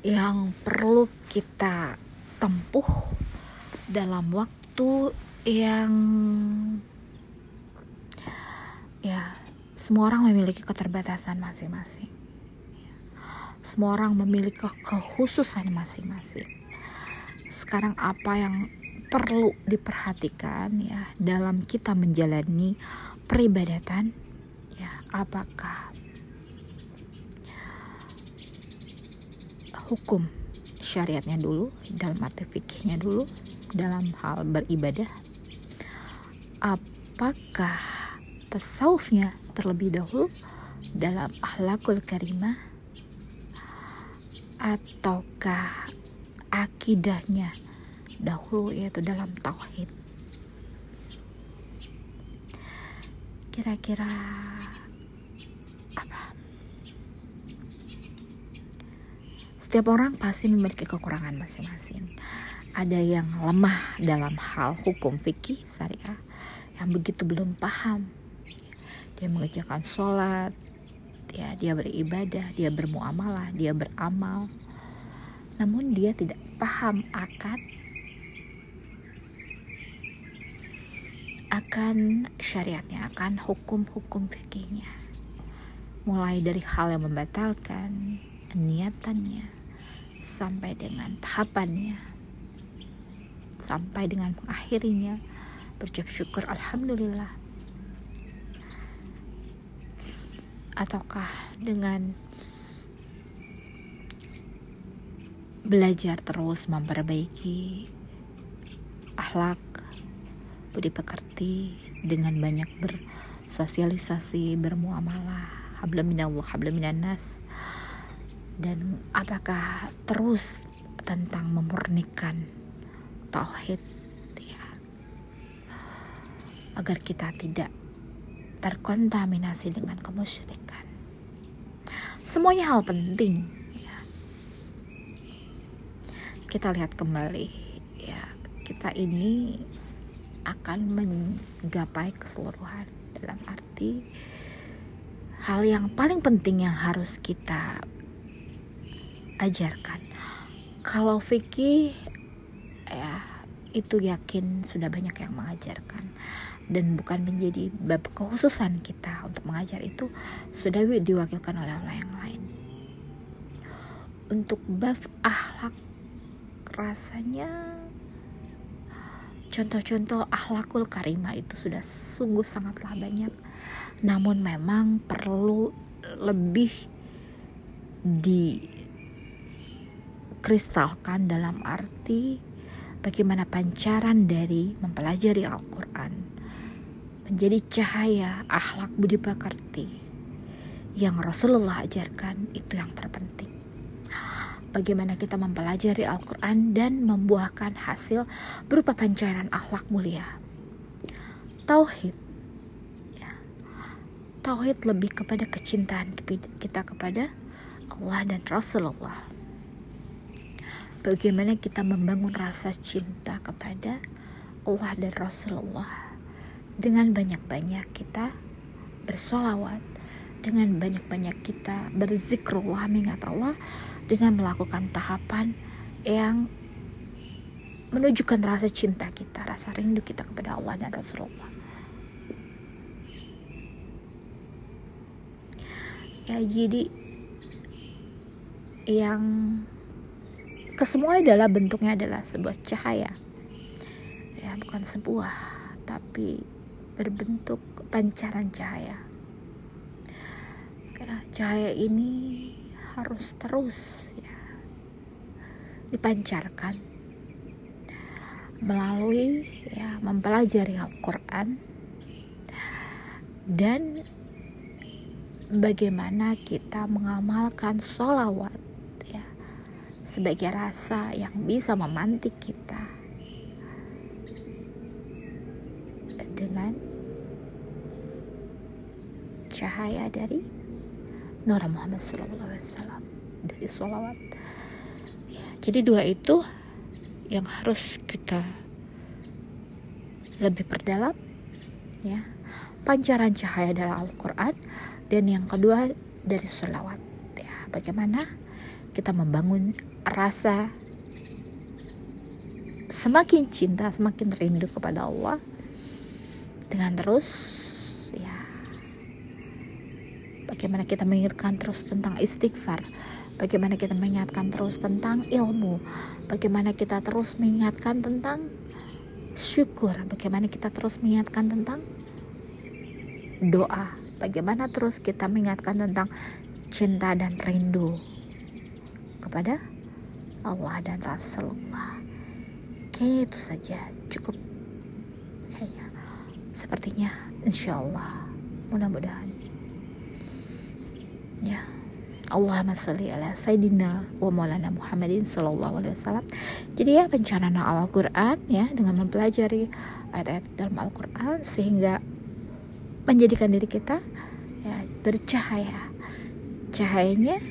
yang perlu kita tempuh dalam waktu yang ya semua orang memiliki keterbatasan masing-masing. Semua orang memiliki kekhususan masing-masing. Sekarang apa yang perlu diperhatikan ya dalam kita menjalani peribadatan ya apakah hukum syariatnya dulu dalam arti fikihnya dulu dalam hal beribadah. Apakah tasawufnya terlebih dahulu dalam akhlakul karimah? Ataukah akidahnya dahulu yaitu dalam tauhid? Kira-kira Setiap orang pasti memiliki kekurangan masing-masing. Ada yang lemah dalam hal hukum fikih syariah, yang begitu belum paham. Dia mengerjakan sholat, ya dia beribadah, dia bermuamalah, dia beramal. Namun dia tidak paham akan akan syariatnya, akan hukum-hukum fikihnya. Mulai dari hal yang membatalkan niatannya, sampai dengan tahapannya. Sampai dengan mengakhirinya berjawab syukur alhamdulillah. Ataukah dengan belajar terus memperbaiki akhlak budi pekerti dengan banyak bersosialisasi bermuamalah habla minallah habla nas dan apakah terus tentang memurnikan tauhid? Ya. Agar kita tidak terkontaminasi dengan kemusyrikan. Semuanya hal penting ya. kita lihat kembali ya. Kita ini akan menggapai keseluruhan dalam arti hal yang paling penting yang harus kita ajarkan. Kalau Vicky ya itu yakin sudah banyak yang mengajarkan dan bukan menjadi bab kekhususan kita untuk mengajar itu sudah diwakilkan oleh orang yang lain. Untuk bab akhlak rasanya contoh-contoh akhlakul karimah itu sudah sungguh sangatlah banyak. Namun memang perlu lebih di kristalkan dalam arti bagaimana pancaran dari mempelajari Al-Quran. Menjadi cahaya akhlak budi pekerti yang Rasulullah ajarkan itu yang terpenting. Bagaimana kita mempelajari Al-Quran dan membuahkan hasil berupa pancaran akhlak mulia. Tauhid. Ya. tauhid lebih kepada kecintaan kita kepada Allah dan Rasulullah bagaimana kita membangun rasa cinta kepada Allah dan Rasulullah dengan banyak-banyak kita bersolawat dengan banyak-banyak kita berzikrullah mengingat Allah dengan melakukan tahapan yang menunjukkan rasa cinta kita, rasa rindu kita kepada Allah dan Rasulullah. Ya, jadi yang kesemua adalah bentuknya adalah sebuah cahaya. Ya bukan sebuah tapi berbentuk pancaran cahaya. Ya, cahaya ini harus terus ya dipancarkan melalui ya mempelajari Al-Qur'an dan bagaimana kita mengamalkan sholawat sebagai rasa yang bisa memantik kita. Dengan cahaya dari Nur Muhammad SAW dari sholawat. Jadi dua itu yang harus kita lebih perdalam ya. Pancaran cahaya dalam Al-Quran dan yang kedua dari sholawat ya. Bagaimana kita membangun rasa semakin cinta semakin rindu kepada Allah dengan terus ya bagaimana kita mengingatkan terus tentang istighfar bagaimana kita mengingatkan terus tentang ilmu bagaimana kita terus mengingatkan tentang syukur bagaimana kita terus mengingatkan tentang doa bagaimana terus kita mengingatkan tentang cinta dan rindu kepada Allah dan Rasulullah. Oke itu saja cukup. Kayaknya. Sepertinya insya Allah mudah-mudahan. Ya. Allahumma sholli ala Sayyidina wa maulana Muhammadin sallallahu alaihi wasallam. Jadi ya pencerahan Al-Qur'an ya dengan mempelajari ayat-ayat dalam Al-Qur'an sehingga menjadikan diri kita ya bercahaya. Cahayanya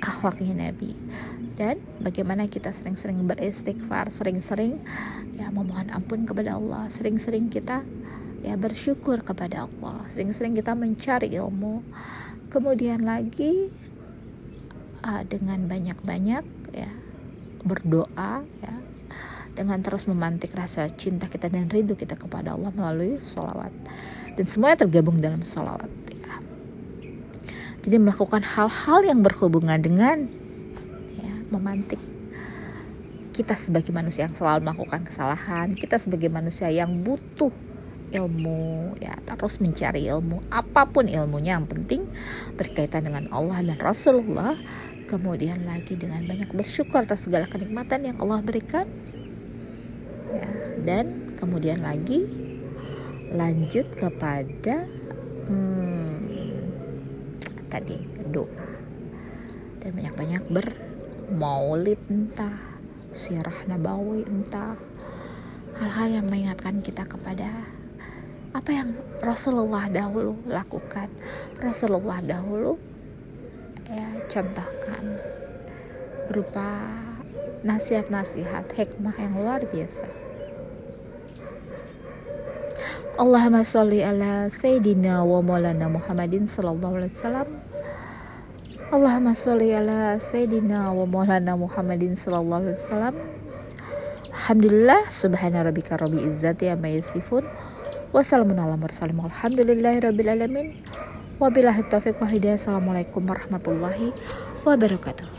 akhlaknya Nabi dan bagaimana kita sering-sering beristighfar sering-sering ya memohon ampun kepada Allah. Sering-sering kita ya bersyukur kepada Allah. Sering-sering kita mencari ilmu. Kemudian lagi uh, dengan banyak-banyak ya berdoa ya dengan terus memantik rasa cinta kita dan rindu kita kepada Allah melalui sholawat. Dan semuanya tergabung dalam sholawat ya. jadi melakukan hal-hal yang berhubungan dengan memantik. Kita sebagai manusia yang selalu melakukan kesalahan kita sebagai manusia yang butuh ilmu ya terus mencari ilmu apa pun ilmunya yang penting berkaitan dengan Allah dan Rasulullah kemudian lagi dengan banyak bersyukur atas segala kenikmatan yang Allah berikan. Ya dan kemudian lagi lanjut kepada hmm, tadi doa. Dan banyak-banyak bermaulid entah sirah nabawi entah. Hal-hal yang mengingatkan kita kepada apa yang Rasulullah dahulu lakukan. Rasulullah dahulu ya contohkan berupa nasihat-nasihat hikmah yang luar biasa. Allahumma sholli ala Sayyidina wa maulana Muhammadin sallallahu alaihi wasallam Allahumma sholli ala Sayyidina wa maulana Muhammadin sallallahu alaihi wasallam. Alhamdulillah subhana rabbika rabbil izzati amma yasifun. Wassalamun ala mursalin walhamdulillahi rabbil alamin. Wabillahi taufiq wal hidayah. Assalamualaikum warahmatullahi wabarakatuh